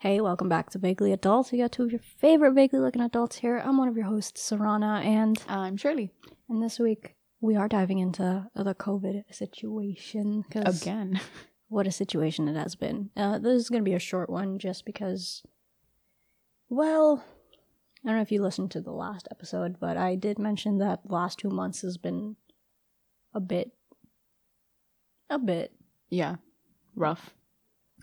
Hey, welcome back to Vaguely Adults. We got two of your favorite vaguely looking adults here. I'm one of your hosts, Sarana, and I'm Sherley. And this week we are diving into the COVID situation. Again. What a situation it has been. Uh, this is going to be a short one just because, well, I don't know if you listened to the last episode, but I did mention that the last two months has been a bit, a bit. Yeah. Rough.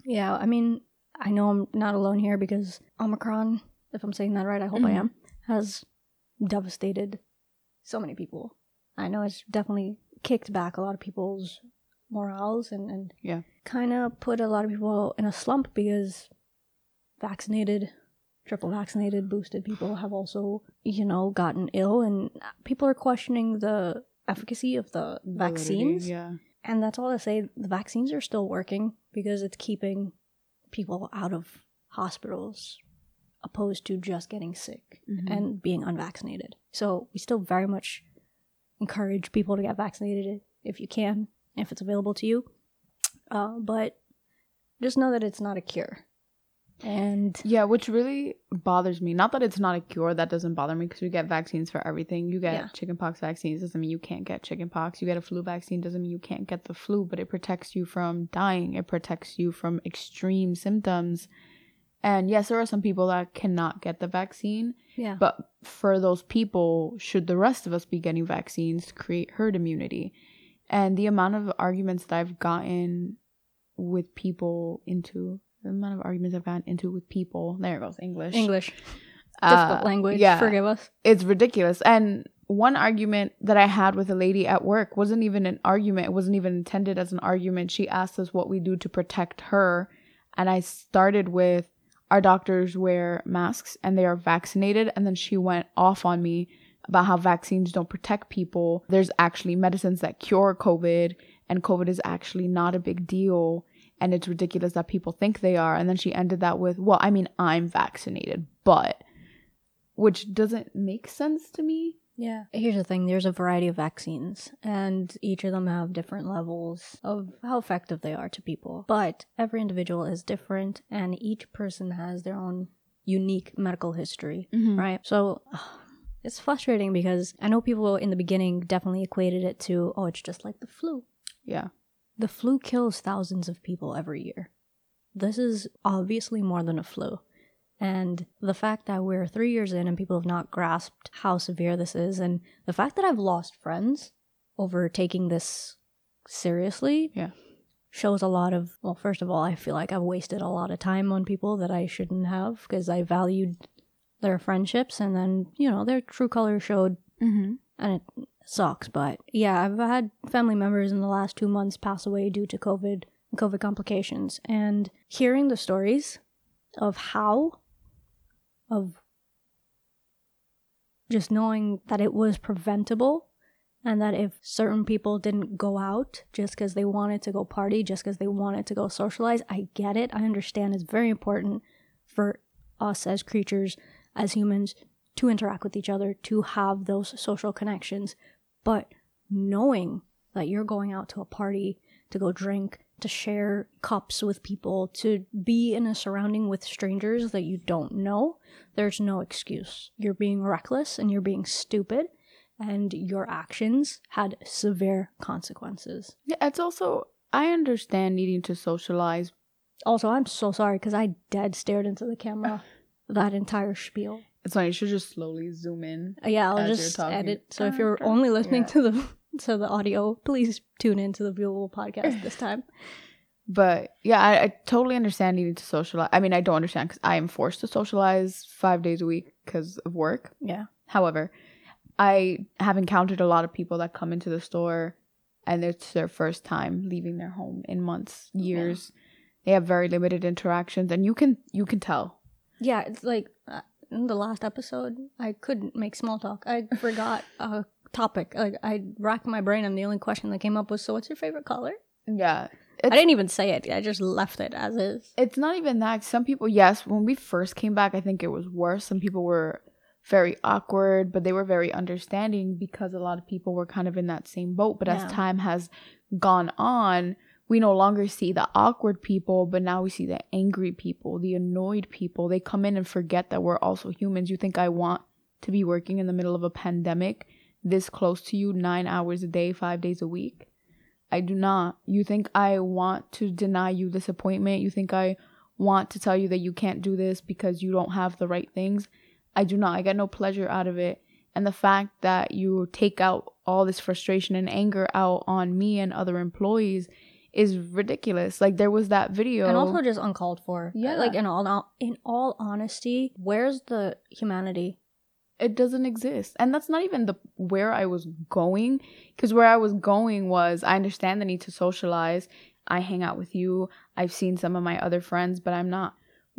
Yeah, I mean, I know I'm not alone here because Omicron, if I'm saying that right, I hope mm-hmm. I am, has devastated so many people. I know it's definitely kicked back a lot of people's morals and, and yeah, kind of put a lot of people in a slump because vaccinated, triple vaccinated, boosted people have also, you know, gotten ill and people are questioning the efficacy of the vaccines. Yeah. And that's all I say. The vaccines are still working because it's keeping people out of hospitals opposed to just getting sick mm-hmm. and being unvaccinated. So we still very much encourage people to get vaccinated if you can, if it's available to you. Uh, but just know that it's not a cure. And yeah, which really bothers me. Not that it's not a cure, that doesn't bother me because we get vaccines for everything. You get yeah. chickenpox vaccines, doesn't mean you can't get chickenpox. You get a flu vaccine, doesn't mean you can't get the flu, but it protects you from dying, it protects you from extreme symptoms. And yes, there are some people that cannot get the vaccine. Yeah. But for those people, should the rest of us be getting vaccines to create herd immunity? And the amount of arguments that I've gotten with people into the amount of arguments I've gotten into with people. There it goes, English. English. Difficult uh, language. Yeah. Forgive us. It's ridiculous. And one argument that I had with a lady at work wasn't even an argument. It wasn't even intended as an argument. She asked us what we do to protect her. And I started with our doctors wear masks and they are vaccinated. And then she went off on me about how vaccines don't protect people. There's actually medicines that cure COVID, and COVID is actually not a big deal and it's ridiculous that people think they are. And then she ended that with, well, I mean, I'm vaccinated, but, which doesn't make sense to me. Yeah. Here's the thing there's a variety of vaccines, and each of them have different levels of how effective they are to people. But every individual is different, and each person has their own unique medical history, mm-hmm. right? So. it's frustrating because I know people in the beginning definitely equated it to, oh, it's just like the flu. Yeah. The flu kills thousands of people every year. This is obviously more than a flu. And the fact that we're three years in and people have not grasped how severe this is, and the fact that I've lost friends over taking this seriously yeah. shows a lot of, well, first of all, I feel like I've wasted a lot of time on people that I shouldn't have because I valued their friendships, and then, you know, their true color showed. Mm-hmm. And it sucks. But yeah, I've had family members in the last two months pass away due to COVID and COVID complications. And hearing the stories of how, of just knowing that it was preventable and that if certain people didn't go out just because they wanted to go party, just because they wanted to go socialize, I get it. I understand it's very important for us as creatures, as humans, to interact with each other, to have those social connections. But knowing that you're going out to a party to go drink, to share cups with people, to be in a surrounding with strangers that you don't know, there's no excuse. You're being reckless and you're being stupid, and your actions had severe consequences. Yeah, it's also, I understand needing to socialize. Also, I'm so sorry because I dead stared into the camera that entire spiel. It's funny. You should just slowly zoom in. Uh, yeah, I'll just edit. So if you're only listening yeah. to the to the audio, please tune into the viewable podcast this time. But yeah, I, I, totally understand needing to socialize. I mean, I don't understand because I am forced to socialize five days a week because of work. Yeah. However, I have encountered a lot of people that come into the store and it's their first time leaving their home in months, years. Yeah. They have very limited interactions, and you can you can tell. Yeah, it's like uh, in the last episode, I couldn't make small talk. I forgot a topic. Like I racked my brain, and the only question that came up was, "So, what's your favorite color?" Yeah, I didn't even say it. I just left it as is. It's not even that. Some people, yes, when we first came back, I think it was worse. Some people were very awkward, but they were very understanding because a lot of people were kind of in that same boat. But yeah. as time has gone on, we no longer see the awkward people, but now we see the angry people, the annoyed people. They come in and forget that we're also humans. You think I want to be working in the middle of a pandemic this close to you nine hours a day, five days a week? I do not. You think I want to deny you this appointment? You think I want to tell you that you can't do this because you don't have the right things? I do not. I get no pleasure out of it. And the fact that you take out all this frustration and anger out on me and other employees is ridiculous. Like there was that video, and also just uncalled for. Yeah. like in all in all honesty, where's the humanity? it doesn't exist, and that's not even the where I was going. Because where I was going was, I understand the need to socialize. I hang out with you. I've seen some of my other friends, but I'm not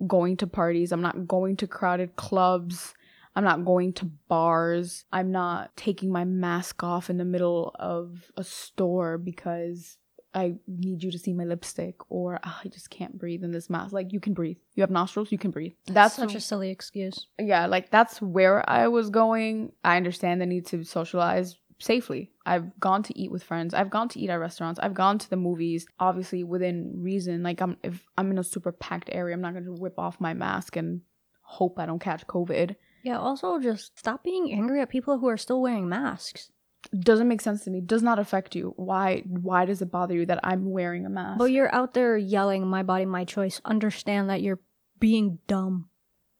going to parties. I'm not going to crowded clubs. I'm not going to bars. I'm not taking my mask off in the middle of a store because I need you to see my lipstick or "Ah, I just can't breathe in this mask. Like you can breathe. You have nostrils, you can breathe. That's, such a silly excuse. yeah, like that's where I was going. I understand the need to socialize safely. I've gone to eat with friends. I've gone to eat at restaurants. I've gone to the movies, obviously within reason. Like I'm if I'm in a super packed area, I'm not going to whip off my mask and hope I don't catch COVID. Yeah. Also, just stop being angry at people who are still wearing masks. Doesn't make sense to me. Does not affect you. Why why does it bother you that I'm wearing a mask? But you're out there yelling, "My body, my choice." Understand that you're being dumb.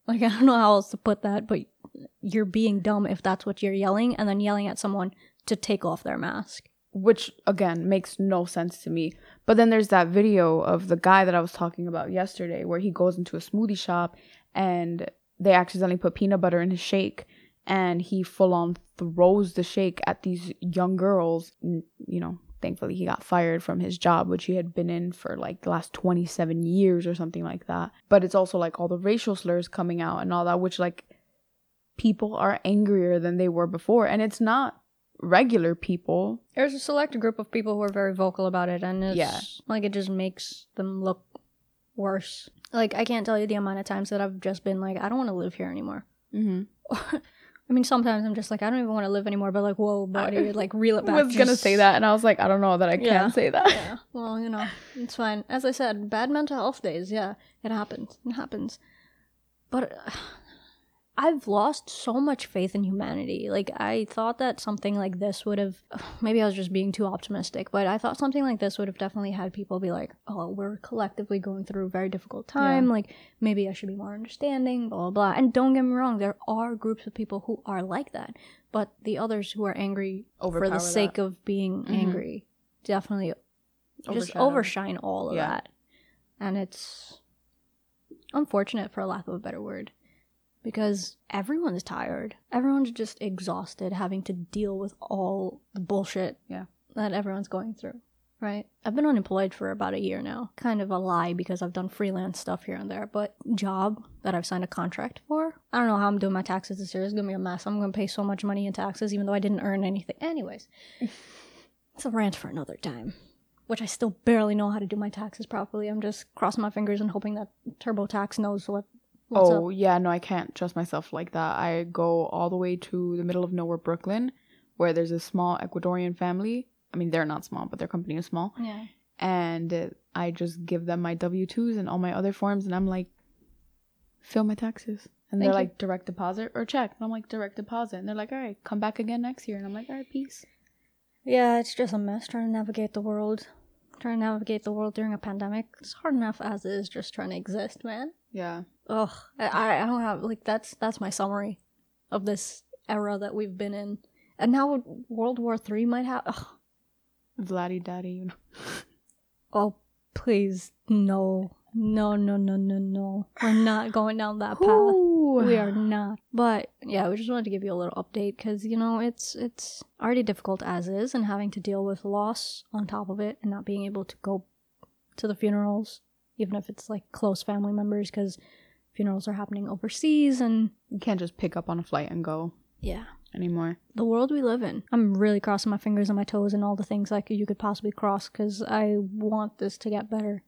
Like I don't know how else to put that, but you're being dumb if that's what you're yelling, and then yelling at someone to take off their mask. which again makes no sense to me. But then there's that video of the guy that I was talking about yesterday where he goes into a smoothie shop and they accidentally put peanut butter in his shake and he full on throws the shake at these young girls. You know, thankfully he got fired from his job, which he had been in for like the last 27 years or something like that. But it's also like all the racial slurs coming out and all that, which like people are angrier than they were before. And it's not regular people. There's a select group of people who are very vocal about it, and it's Yeah. like it just makes them look worse. Like I can't tell you the amount of times that I've just been like, I don't want to live here anymore. Mm-hmm. I mean, sometimes I'm just like, I don't even want to live anymore. But like, whoa, buddy, like reel it back. I was gonna say that, and I was like, I don't know that I can Yeah. say that. yeah. Well, you know, it's fine. As I said, bad mental health days. Yeah, it happens. It happens. But uh, I've lost so much faith in humanity. Like I thought that something like this would have. Maybe I was just being too optimistic, but I thought something like this would have definitely had people be like, "Oh, we're collectively going through a very difficult time. Like maybe I should be more understanding." Blah blah blah. And don't get me wrong, there are groups of people who are like that, but the others who are angry for the sake that. of being Mhm. angry definitely just overshine all of Yeah. that. And it's unfortunate for lack of a better word. Because everyone's tired. Everyone's just exhausted having to deal with all the bullshit Yeah. that everyone's going through. Right? I've been unemployed for about a year now. Kind of a lie because I've done freelance stuff here and there. But job that I've signed a contract for, I don't know how I'm doing my taxes this year. It's gonna be a mess. I'm gonna pay so much money in taxes even though I didn't earn anything. Anyways. It's a rant for another time. Which I still barely know how to do my taxes properly. I'm just crossing my fingers and hoping that TurboTax knows what. What's oh up. yeah, no, I can't trust myself like that. I go all the way to the middle of nowhere, Brooklyn, where there's a small Ecuadorian family. I mean, they're not small, but their company is small, Yeah. and I just give them my W twos and all my other forms, and I'm like, fill my taxes. And they're you. like direct deposit or check. And I'm like direct deposit. And they're like, all right, come back again next year. And I'm like, all right, peace. Yeah, it's just a mess trying to navigate the world. Trying to navigate the world during a pandemic. It's hard enough as is just trying to exist, man. Yeah. Ugh. I, I don't have like that's that's my summary of this era that we've been in. And now World War Three might have ugh. Vladdy daddy, you know. Oh please no. No no no no no. We're not going down that path. Ooh. we are not but yeah we just wanted to give you a little update because you know it's it's already difficult as is and having to deal with loss on top of it and not being able to go to the funerals even if it's like close family members because funerals are happening overseas and You can't just pick up on a flight and go yeah anymore. the world we live in i'm really crossing my fingers and my toes and all the things like you could possibly cross because i want this to get better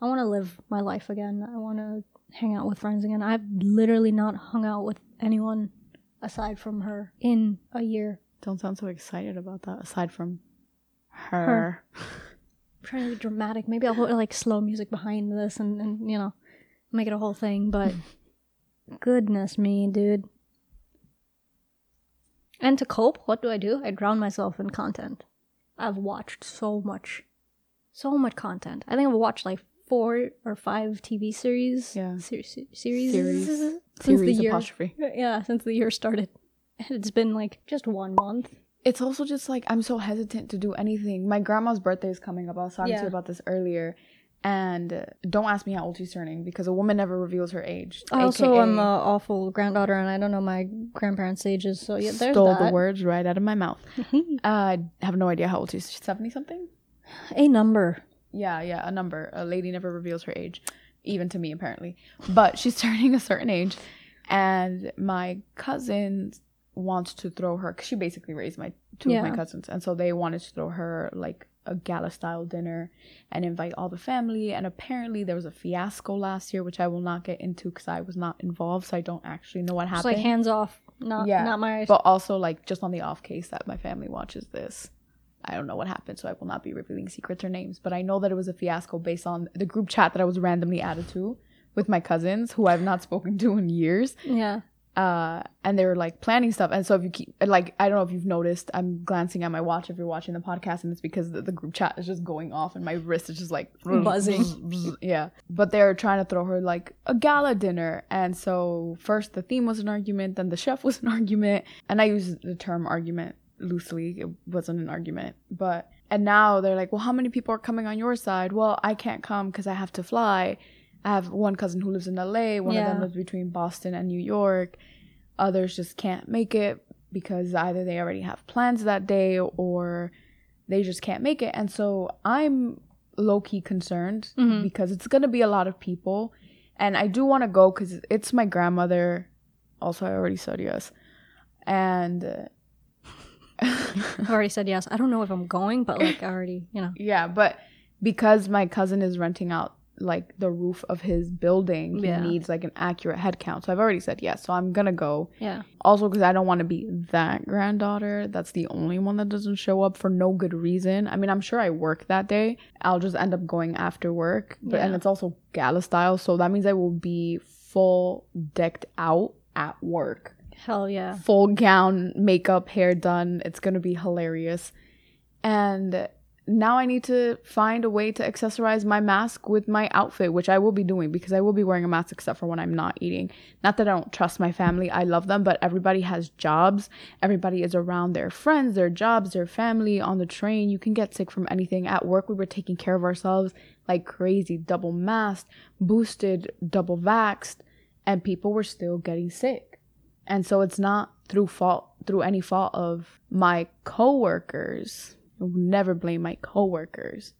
i want to live my life again i want to hang out with friends again i've literally not hung out with anyone aside from her in a year Don't sound so excited about that aside from her. Her. trying to be dramatic. Maybe I'll put like slow music behind this and, and you know, make it a whole thing. But goodness me, dude. And to cope, what do I do? I drown myself in content. I've watched so much, so much content. I think I've watched like four or five TV series. Yeah. Ser- se- series. Series. Since Series the year. apostrophe. Yeah, since the year started. And It's been like just one month. It's also just like I'm so hesitant to do anything. My grandma's birthday is coming up. I was talking to you about this earlier. And uh, don't ask me how old she's turning because a woman never reveals her age. I also am an awful granddaughter, and I don't know my grandparents' ages. So yeah, there's stole that. the words right out of my mouth. uh, I have no idea how old she's. She's 70 something? A number. Yeah, yeah, a number. A lady never reveals her age, even to me apparently. But she's turning a certain age, and my cousin wants to throw her. Cause she basically raised my two of my cousins, and so they wanted to throw her like a gala style dinner and invite all the family. And apparently there was a fiasco last year, which I will not get into because I was not involved, so I don't actually know what It's happened. like hands off. Not Yeah, not my. but also like just on the off case that my family watches this i don't know what happened so i will not be revealing secrets or names but i know that it was a fiasco based on the group chat that i was randomly added to with my cousins who i've not spoken to in years yeah. Uh and they were like planning stuff. And so if you keep like i don't know if you've noticed i'm glancing at my watch if you're watching the podcast and it's because the, the group chat is just going off and my wrist is just like Buzzing. yeah. But they're trying to throw her like a gala dinner. And so first the theme was an argument then the chef was an argument. And i use the term argument loosely. It wasn't an argument. But and now they're like well how many people are coming on your side? Well i can't come because i have to fly i have one cousin who lives in la one of them Yeah. lives between boston and new york others just can't make it because either they already have plans that day or they just can't make it and so i'm low-key concerned Mhm. because it's going to be a lot of people and i do want to go because it's my grandmother also i already said yes and uh, I've already said yes. I don't know if I'm going, but like I already, you know. yeah but because my cousin is renting out like the roof of his building he Yeah. needs like an accurate head count so i've already said yes so i'm gonna go Yeah. Also, because I don't want to be that granddaughter that's the only one that doesn't show up for no good reason. I mean, I'm sure I work that day. I'll just end up going after work. But and it's also gala style, so that means I will be full decked out at work. Hell yeah. Full gown, makeup, hair done. It's gonna be hilarious. And now I need to find a way to accessorize my mask with my outfit, which I will be doing because I will be wearing a mask except for when I'm not eating. Not that I don't trust my family, I love them, but everybody has jobs. Everybody is around their friends, their jobs, their family on the train. You can get sick from anything. At work, we were taking care of ourselves like crazy, double masked, boosted, double vaxxed, and people were still getting sick. And so it's not through fault through any fault of my coworkers. I will never blame my coworkers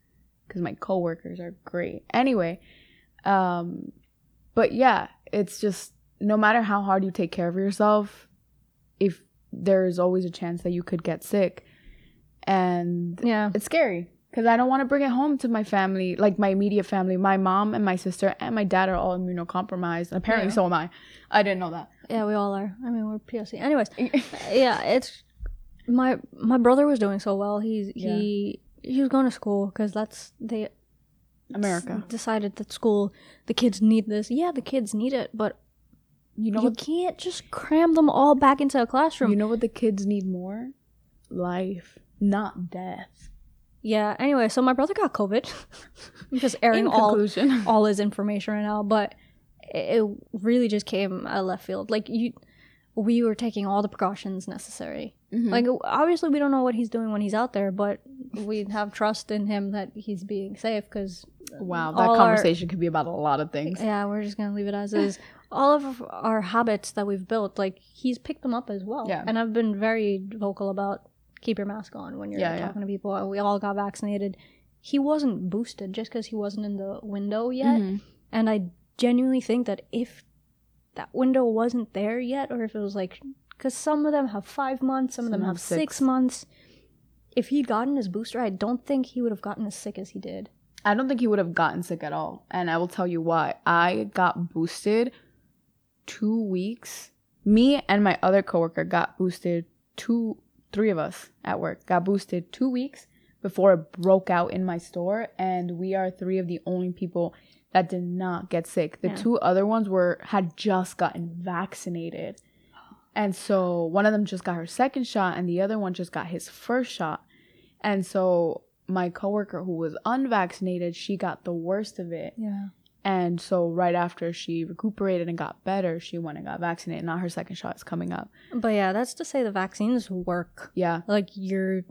because my coworkers are great. Anyway, um but yeah, it's just no matter how hard you take care of yourself, if there's always a chance that you could get sick. And Yeah. it's scary because I don't want to bring it home to my family, like my immediate family. My mom and my sister and my dad are all immunocompromised. And apparently, Yeah. so am I. I didn't know that. Yeah, we all are. I mean, we're POC. Anyways, yeah, it's my my brother was doing so well. He's he he was going to school because that's they America. decided that school the kids need this. Yeah, the kids need it, but You know you what? can't just cram them all back into a classroom. You know what the kids need more? Life, not death. yeah. Anyway, so my brother got COVID. I'm just airing In all conclusion, all his information right now, but it, it really just came out of left field. Like you, we were taking all the precautions necessary. Mhm. Like obviously we don't know what he's doing when he's out there, but we have trust in him that he's being safe because wow, that all our- conversation could be about a lot of things. yeah, we're just gonna leave it as is. All of our habits that we've built, like he's picked them up as well. Yeah. and I've been very vocal about keep your mask on when you're Yeah, yeah. talking to people. We all got vaccinated. He wasn't boosted just because he wasn't in the window yet. Mhm. And I genuinely think that if that window wasn't there yet, or if it was like, because some of them have five months, some of them have have six. six. months. If he'd gotten his booster, I don't think he would have gotten as sick as he did. I don't think he would have gotten sick at all. And I will tell you why. I got boosted two weeks. Me and my other coworker got boosted two, three of us at work got boosted two weeks before it broke out in my store and we are three of the only people that did not get sick. The Yeah. two other ones were had just gotten vaccinated. And so one of them just got her second shot and the other one just got his first shot. And so my coworker who was unvaccinated, she got the worst of it. Yeah. And so right after she recuperated and got better, she went and got vaccinated. Now her second shot is coming up. But yeah, that's to say the vaccines work. Yeah. Like you're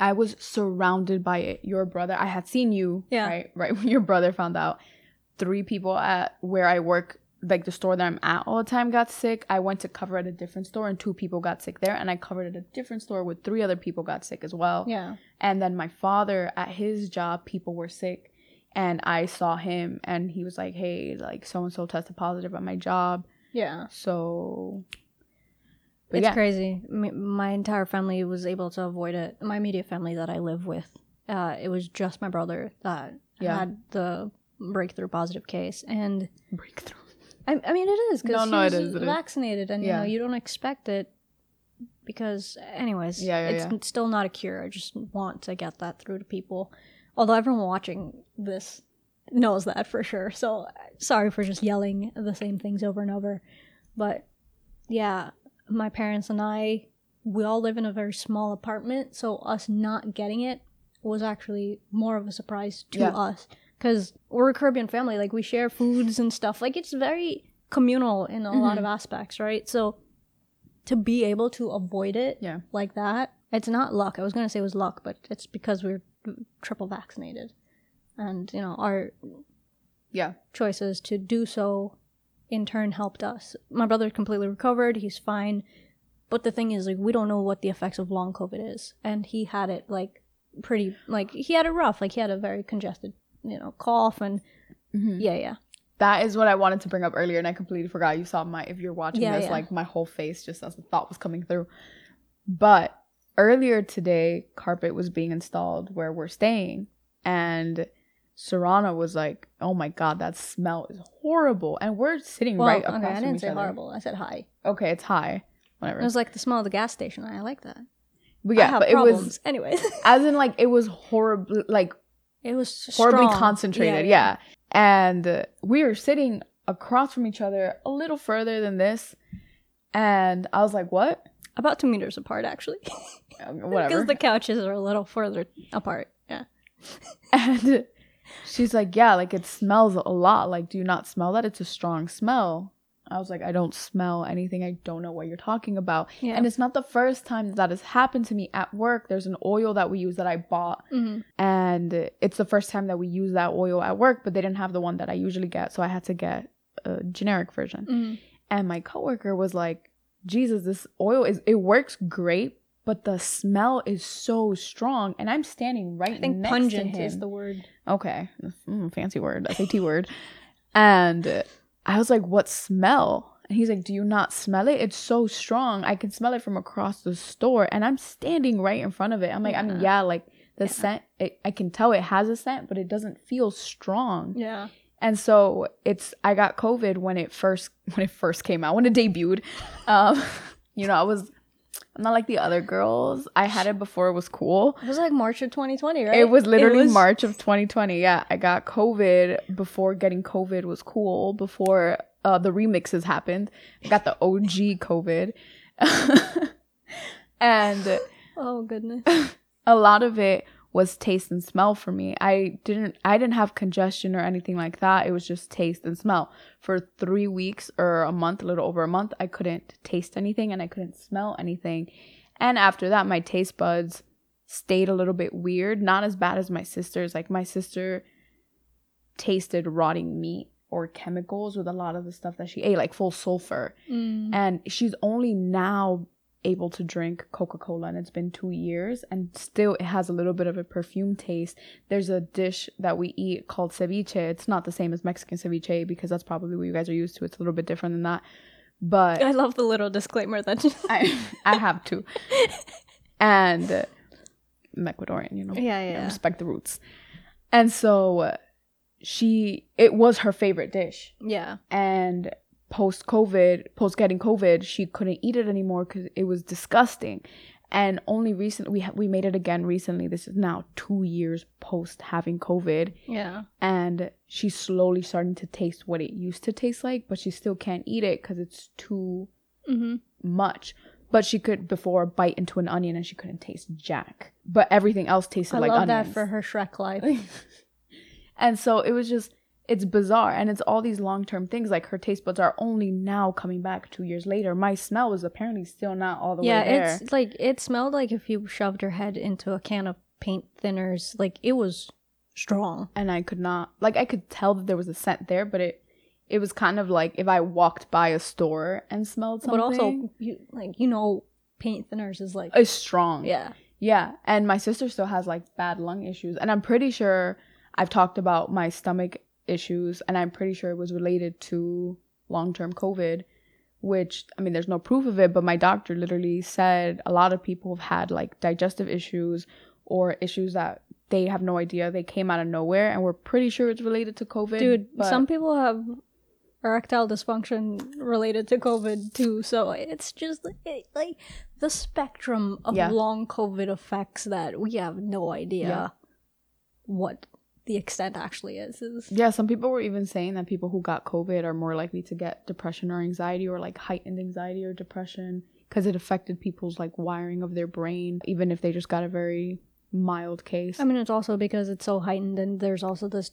I was surrounded by it. Your brother, I had seen you, Yeah. right? Right when your brother found out. Three people at where I work, like the store that I'm at all the time, got sick. I went to cover at a different store, and two people got sick there. And I covered at a different store with three other people got sick as well. yeah. And then my father at his job, people were sick, and I saw him, and he was like, "Hey, like so and so tested positive at my job." Yeah. So, but it's yeah, crazy. My entire family was able to avoid it. My immediate family that I live with, uh, it was just my brother that Yeah. had the breakthrough positive case, and breakthrough. I, I mean, it is because No, no, it is, it vaccinated, and Yeah. you know you don't expect it because, anyways, Yeah, yeah, it's yeah. still not a cure. I just want to get that through to people. Although everyone watching this knows that for sure. So sorry for just yelling the same things over and over, but yeah, my parents and I, we all live in a very small apartment, so us not getting it was actually more of a surprise to Yeah. us because we're a Caribbean family. Like we share foods and stuff. Like it's very communal in a mm-hmm. lot of aspects, right? So to be able to avoid it Yeah. like that, it's not luck. I was gonna say it was luck, but it's because we're triple vaccinated, and you know our Yeah. choices to do so in turn helped us. My brother completely recovered, he's fine. But the thing is like we don't know what the effects of long COVID is. And he had it like pretty like he had it rough. Like he had a very congested, you know, cough and Mhm. yeah, yeah. That is what I wanted to bring up earlier, and I completely forgot. You saw my if you're watching Yeah, this, yeah. like my whole face just as the thought was coming through. But earlier today, carpet was being installed where we're staying, and Sarana was like, "Oh my god, that smell is horrible!" And we're sitting Well, right okay, across I from didn't say other. horrible. I said hi. Okay, it's high, It was like the smell of the gas station. I like that. but I yeah, but problems. it was anyways. as in like it was horrible, like it was horribly strong. concentrated. Yeah, And uh, we were sitting across from each other a little further than this. And I was like, what? About two meters apart, actually. Uh, Because the couches are a little further apart. Yeah. And she's like, yeah, like it smells a lot. Like, do you not smell that? It's a strong smell. I was like, I don't smell anything. I don't know what you're talking about. Yeah. And it's not the first time that, that has happened to me at work. There's an oil that we use that I bought, hmm and it's the first time that we use that oil at work, but they didn't have the one that I usually get. So I had to get a generic version. hmm And my coworker was like, Jesus, this oil is, it works great, but the smell is so strong. And I'm standing right I think next pungent to him. is the word. Okay, mm, fancy word, SAT word. And I was like, "What smell?" And he's like, "Do you not smell it? It's so strong. I can smell it from across the store." And I'm standing right in front of it. I'm like, I mean, Yeah. yeah, like the scent. It, I can tell it has a scent, but it doesn't feel strong. Yeah. And so it's. I got COVID when it first when it first came out when it debuted. Um, you know, I was. I'm not like the other girls. I had it before it was cool. It was like March of 2020, right? It was literally was- March of 2020. Yeah, I got COVID before getting COVID was cool. Before uh, the remixes happened, I got the OG COVID, and Oh goodness. a lot of it was taste and smell for me. I didn't I didn't have congestion or anything like that. It was just taste and smell. For 3 weeks or a month, a little over a month, I couldn't taste anything and I couldn't smell anything. And after that my taste buds stayed a little bit weird, not as bad as my sister's. Like my sister tasted rotting meat or chemicals with a lot of the stuff that she ate, like full sulfur Mm. and she's only now able to drink coca-cola and it's been two years and still it has a little bit of a perfume taste. There's a dish that we eat called ceviche. It's not the same as mexican ceviche because that's probably what you guys are used to. It's a little bit different than that. But I love the little disclaimer that you. i i have to. And uh, i'm ecuadorian you know. Yeah, I yeah. respect the roots. And so uh, she it was her favorite dish. Yeah. and post COVID, post getting COVID, she couldn't eat it anymore because it was disgusting. And only recently we ha- we made it again recently. This is now two years post having COVID, Yeah. and she's slowly starting to taste what it used to taste like, but she still can't eat it because it's too Mm-hmm. much. But she could before bite into an onion and she couldn't taste jack. But everything else tasted I like love onions. that for her Shrek life. and so it was just it's bizarre and it's all these long-term things like her taste buds are only now coming back 2 years later. My smell was apparently still not all the yeah, way there. Yeah, it's like it smelled like if you shoved your head into a can of paint thinners. Like it was strong. and I could not like I could tell that there was a scent there, but it it was kind of like if I walked by a store and smelled something. But also, you like you know, paint thinners is like it's strong. yeah. Yeah, and my sister still has like bad lung issues, and I'm pretty sure I've talked about my stomach issues, and I'm pretty sure it was related to long term COVID, which I mean, there's no proof of it, but my doctor literally said a lot of people have had like digestive issues or issues that they have no idea they came out of nowhere, and we're pretty sure it's related to COVID. Dude, some people have erectile dysfunction related to COVID too. So it's just it, like the spectrum of Yeah. long COVID effects that we have no idea Yeah. what the extent actually is. is Yeah, some people were even saying that people who got COVID are more likely to get depression or anxiety or like heightened anxiety or depression because it affected people's like wiring of their brain, even if they just got a very mild case. I mean, it's also because it's so heightened, and there's also this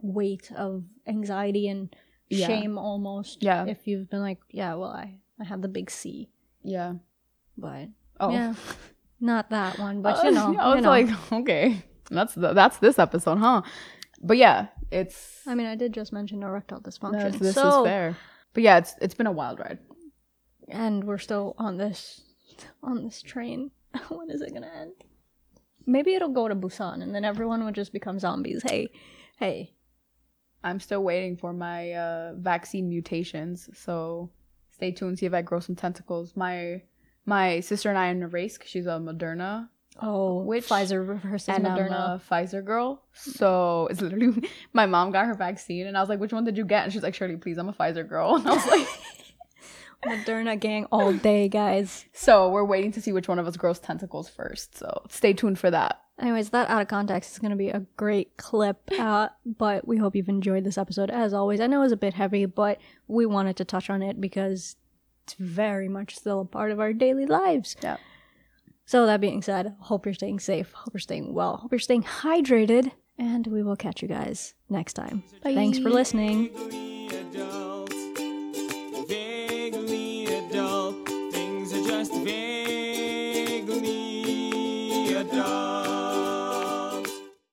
weight of anxiety and Yeah. shame almost. Yeah. If you've been like, yeah, well, I I had the big C, yeah. but Oh, yeah, not that one, but you know, I you was know. like, okay, that's the, that's this episode, huh? But yeah, it's I mean, I did just mention erectile dysfunction. that's- this so, is fair. But yeah, it's it's been a wild ride. and we're still on this on this train. when is it gonna end? Maybe it'll go to Busan, and then everyone would just become zombies. Hey, hey, I'm still waiting for my uh, vaccine mutations, so stay tuned. See if I grow some tentacles. My my sister and I are in a race she's a Moderna oh, Which- Pfizer versus and I'm Moderna? a Pfizer girl. So it's literally my mom got her vaccine, and I was like, "Which one did you get?" And she's like, "Sherley, please, I'm a Pfizer girl." And I was like, Moderna gang all day, guys. "So we're waiting to see which one of us grows tentacles first. So stay tuned for that." Anyways, that out of context is going to be a great clip, uh, but we hope you've enjoyed this episode. As always, I know it was a bit heavy, but we wanted to touch on it because it's very much still a part of our daily lives. Yeah. So, that being said, hope you're staying safe, hope you're staying well, hope you're staying hydrated, and we will catch you guys next time. Bye. Thanks for listening.